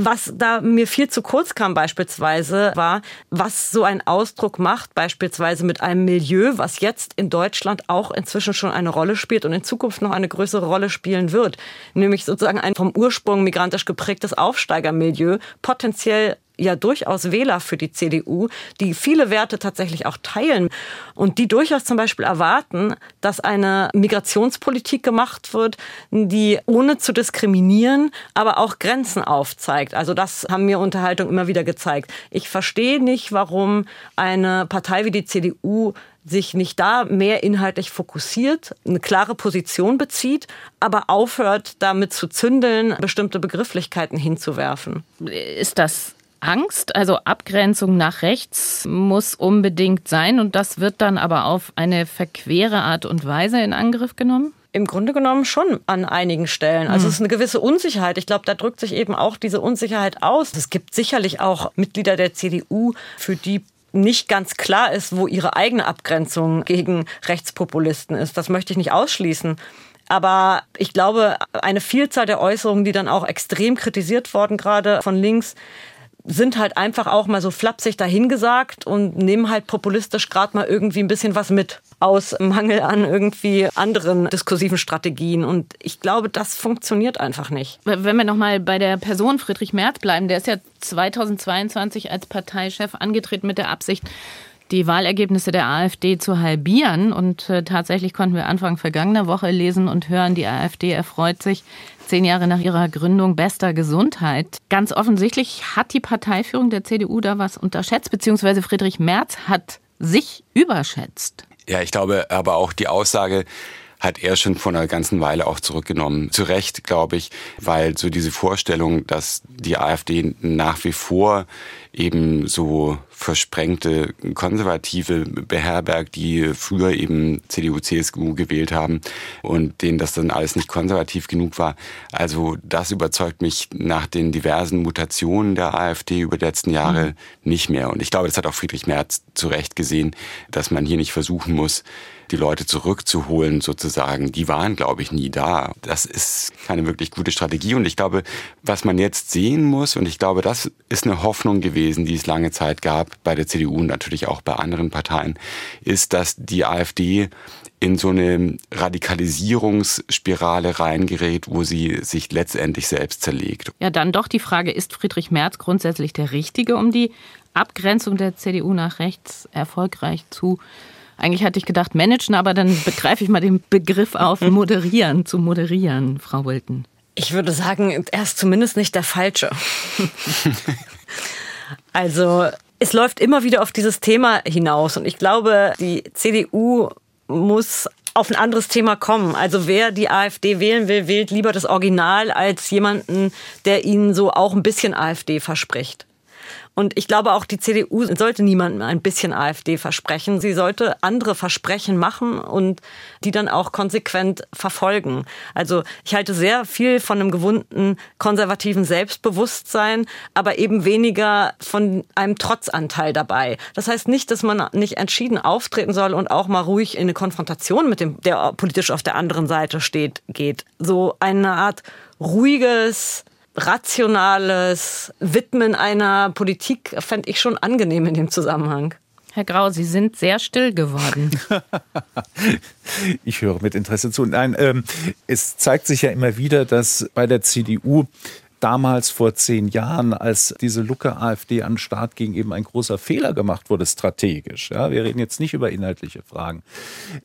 Was da mir viel zu kurz kam beispielsweise war, was so ein Ausdruck macht, beispielsweise mit einem Milieu, was jetzt in Deutschland auch inzwischen schon eine Rolle spielt und in Zukunft noch eine größere Rolle spielen wird. Nämlich sozusagen ein vom Ursprung migrantisch geprägtes Aufsteigermilieu, potenziell ja durchaus Wähler für die CDU, die viele Werte tatsächlich auch teilen und die durchaus zum Beispiel erwarten, dass eine Migrationspolitik gemacht wird, die ohne zu diskriminieren, aber auch Grenzen aufzeigt. Also das haben mir Unterhaltungen immer wieder gezeigt. Ich verstehe nicht, warum eine Partei wie die CDU sich nicht da mehr inhaltlich fokussiert, eine klare Position bezieht, aber aufhört, damit zu zündeln, bestimmte Begrifflichkeiten hinzuwerfen. Ist das Angst, also Abgrenzung nach rechts muss unbedingt sein und das wird dann aber auf eine verquere Art und Weise in Angriff genommen? Im Grunde genommen schon an einigen Stellen. Also es ist eine gewisse Unsicherheit. Ich glaube, da drückt sich eben auch diese Unsicherheit aus. Es gibt sicherlich auch Mitglieder der CDU, für die nicht ganz klar ist, wo ihre eigene Abgrenzung gegen Rechtspopulisten ist. Das möchte ich nicht ausschließen. Aber ich glaube, eine Vielzahl der Äußerungen, die dann auch extrem kritisiert worden, gerade von links, sind halt einfach auch mal so flapsig dahingesagt und nehmen halt populistisch gerade mal irgendwie ein bisschen was mit aus Mangel an irgendwie anderen diskursiven Strategien. Und ich glaube, das funktioniert einfach nicht. Wenn wir nochmal bei der Person Friedrich Merz bleiben, der ist ja 2022 als Parteichef angetreten mit der Absicht, die Wahlergebnisse der AfD zu halbieren. Und äh, tatsächlich konnten wir Anfang vergangener Woche lesen und hören, die AfD erfreut sich zehn Jahre nach ihrer Gründung bester Gesundheit. Ganz offensichtlich hat die Parteiführung der CDU da was unterschätzt, beziehungsweise Friedrich Merz hat sich überschätzt. Ja, ich glaube aber auch die Aussage, hat er schon vor einer ganzen Weile auch zurückgenommen. Zu Recht, glaube ich, weil so diese Vorstellung, dass die AfD nach wie vor eben so versprengte Konservative beherbergt, die früher eben CDU, CSU gewählt haben und denen das dann alles nicht konservativ genug war. Also das überzeugt mich nach den diversen Mutationen der AfD über die letzten Jahre mhm. nicht mehr. Und ich glaube, das hat auch Friedrich Merz zu Recht gesehen, dass man hier nicht versuchen muss, die Leute zurückzuholen sozusagen, die waren, glaube ich, nie da. Das ist keine wirklich gute Strategie. Und ich glaube, was man jetzt sehen muss, und ich glaube, das ist eine Hoffnung gewesen, die es lange Zeit gab, bei der CDU und natürlich auch bei anderen Parteien, ist, dass die AfD in so eine Radikalisierungsspirale reingerät, wo sie sich letztendlich selbst zerlegt. Ja, dann doch die Frage, ist Friedrich Merz grundsätzlich der Richtige, um die Abgrenzung der CDU nach rechts erfolgreich zu eigentlich hatte ich gedacht managen, aber dann begreife ich mal den Begriff auf moderieren, zu moderieren, Frau Wilton. Ich würde sagen, er ist zumindest nicht der Falsche. *laughs* also es läuft immer wieder auf dieses Thema hinaus und ich glaube, die CDU muss auf ein anderes Thema kommen. Also wer die AfD wählen will, wählt lieber das Original als jemanden, der ihnen so auch ein bisschen AfD verspricht. Und ich glaube auch, die CDU sollte niemandem ein bisschen AfD versprechen. Sie sollte andere Versprechen machen und die dann auch konsequent verfolgen. Also ich halte sehr viel von einem gewundenen konservativen Selbstbewusstsein, aber eben weniger von einem Trotzanteil dabei. Das heißt nicht, dass man nicht entschieden auftreten soll und auch mal ruhig in eine Konfrontation mit dem, der politisch auf der anderen Seite steht, geht. So eine Art ruhiges, rationales Widmen einer Politik fände ich schon angenehm in dem Zusammenhang. Herr Grau, Sie sind sehr still geworden. *laughs* ich höre mit Interesse zu. Nein, ähm, es zeigt sich ja immer wieder, dass bei der CDU damals vor zehn Jahren, als diese Lucke AfD an den Start ging, eben ein großer Fehler gemacht wurde, strategisch. Ja, wir reden jetzt nicht über inhaltliche Fragen.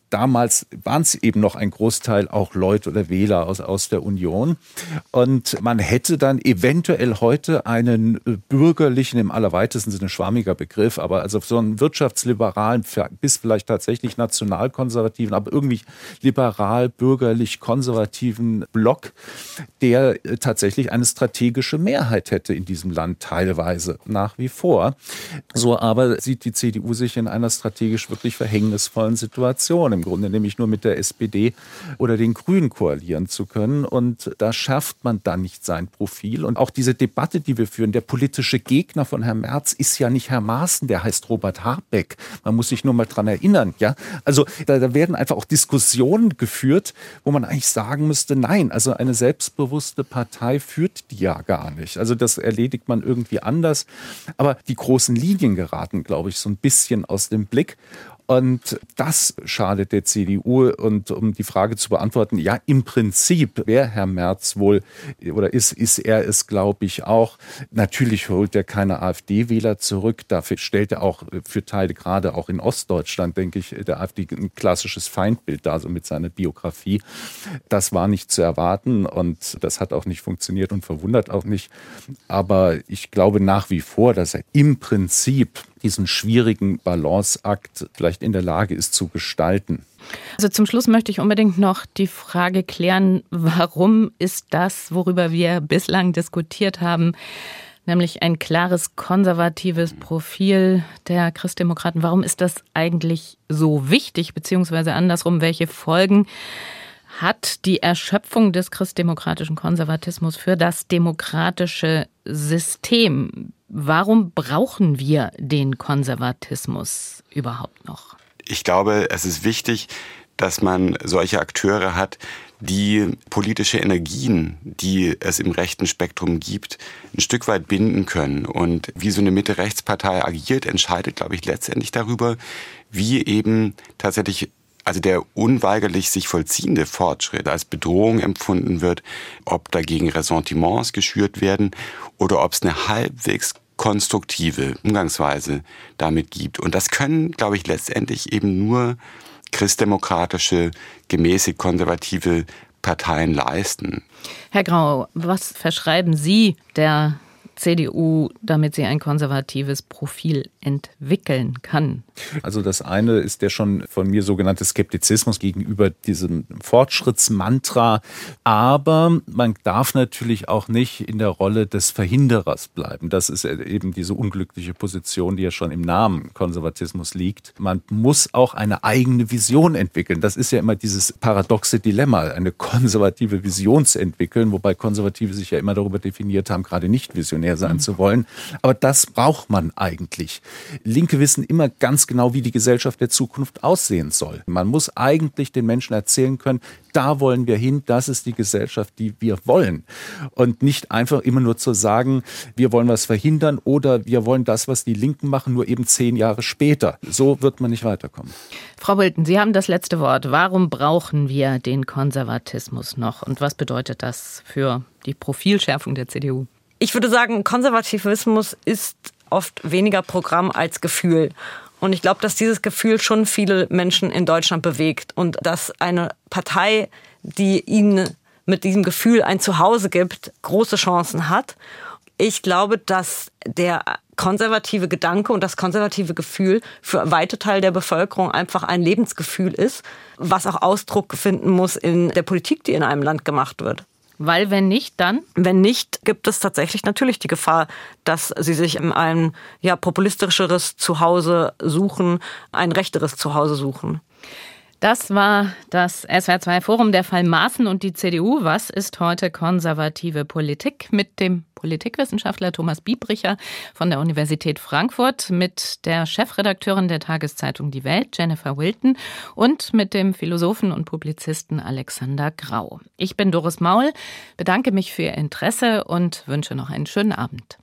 Damals waren es eben noch ein Großteil auch Leute oder Wähler aus, aus der Union. Und man hätte dann eventuell heute einen bürgerlichen, im allerweitesten Sinne schwammiger Begriff, aber also so einen wirtschaftsliberalen bis vielleicht tatsächlich nationalkonservativen, aber irgendwie liberal, bürgerlich, konservativen Block, der tatsächlich eine Strategie strategische Mehrheit hätte in diesem Land teilweise nach wie vor. So aber sieht die CDU sich in einer strategisch wirklich verhängnisvollen Situation, im Grunde nämlich nur mit der SPD oder den Grünen koalieren zu können. Und da schärft man dann nicht sein Profil. Und auch diese Debatte, die wir führen, der politische Gegner von Herrn Merz ist ja nicht Herr Maaßen, der heißt Robert Habeck. Man muss sich nur mal dran erinnern. Ja, also da, da werden einfach auch Diskussionen geführt, wo man eigentlich sagen müsste, nein, also eine selbstbewusste Partei führt die ja gar nicht. Also das erledigt man irgendwie anders. Aber die großen Linien geraten, glaube ich, so ein bisschen aus dem Blick. Und das schadet der CDU. Und um die Frage zu beantworten, ja, im Prinzip wäre Herr Merz wohl oder ist, ist er es, glaube ich, auch. Natürlich holt er keine AfD-Wähler zurück. Dafür stellt er auch für Teile, gerade auch in Ostdeutschland, denke ich, der AfD ein klassisches Feindbild da, so mit seiner Biografie. Das war nicht zu erwarten und das hat auch nicht funktioniert und verwundert auch nicht. Aber ich glaube nach wie vor, dass er im Prinzip diesen schwierigen Balanceakt vielleicht in der Lage ist zu gestalten. Also zum Schluss möchte ich unbedingt noch die Frage klären, warum ist das, worüber wir bislang diskutiert haben, nämlich ein klares konservatives Profil der Christdemokraten, warum ist das eigentlich so wichtig, beziehungsweise andersrum, welche Folgen hat die Erschöpfung des christdemokratischen Konservatismus für das demokratische System? Warum brauchen wir den Konservatismus überhaupt noch? Ich glaube, es ist wichtig, dass man solche Akteure hat, die politische Energien, die es im rechten Spektrum gibt, ein Stück weit binden können. Und wie so eine Mitte-Rechts-Partei agiert, entscheidet, glaube ich, letztendlich darüber, wie eben tatsächlich also der unweigerlich sich vollziehende Fortschritt als Bedrohung empfunden wird, ob dagegen Ressentiments geschürt werden oder ob es eine halbwegs konstruktive Umgangsweise damit gibt. Und das können, glaube ich, letztendlich eben nur christdemokratische, gemäßig konservative Parteien leisten. Herr Grau, was verschreiben Sie der CDU, damit sie ein konservatives Profil entwickeln kann? Also das eine ist der schon von mir sogenannte Skeptizismus gegenüber diesem Fortschrittsmantra. Aber man darf natürlich auch nicht in der Rolle des Verhinderers bleiben. Das ist eben diese unglückliche Position, die ja schon im Namen Konservatismus liegt. Man muss auch eine eigene Vision entwickeln. Das ist ja immer dieses paradoxe Dilemma, eine konservative Vision zu entwickeln, wobei Konservative sich ja immer darüber definiert haben, gerade nicht visionär sein mhm. zu wollen. Aber das braucht man eigentlich. Linke wissen immer ganz genau, wie die Gesellschaft der Zukunft aussehen soll. Man muss eigentlich den Menschen erzählen können, da wollen wir hin, das ist die Gesellschaft, die wir wollen. Und nicht einfach immer nur zu sagen, wir wollen was verhindern oder wir wollen das, was die Linken machen, nur eben zehn Jahre später. So wird man nicht weiterkommen. Frau Wilton, Sie haben das letzte Wort. Warum brauchen wir den Konservatismus noch? Und was bedeutet das für die Profilschärfung der CDU? Ich würde sagen, Konservativismus ist oft weniger Programm als Gefühl. Und ich glaube, dass dieses Gefühl schon viele Menschen in Deutschland bewegt und dass eine Partei, die ihnen mit diesem Gefühl ein Zuhause gibt, große Chancen hat. Ich glaube, dass der konservative Gedanke und das konservative Gefühl für weite Teil der Bevölkerung einfach ein Lebensgefühl ist, was auch Ausdruck finden muss in der Politik, die in einem Land gemacht wird. Weil wenn nicht, dann? Wenn nicht, gibt es tatsächlich natürlich die Gefahr, dass sie sich in ein ja, populistischeres Zuhause suchen, ein rechteres Zuhause suchen. Das war das SWR2 Forum der Fall Maaßen und die CDU. Was ist heute konservative Politik? Mit dem Politikwissenschaftler Thomas Biebricher von der Universität Frankfurt, mit der Chefredakteurin der Tageszeitung Die Welt, Jennifer Wilton, und mit dem Philosophen und Publizisten Alexander Grau. Ich bin Doris Maul, bedanke mich für Ihr Interesse und wünsche noch einen schönen Abend.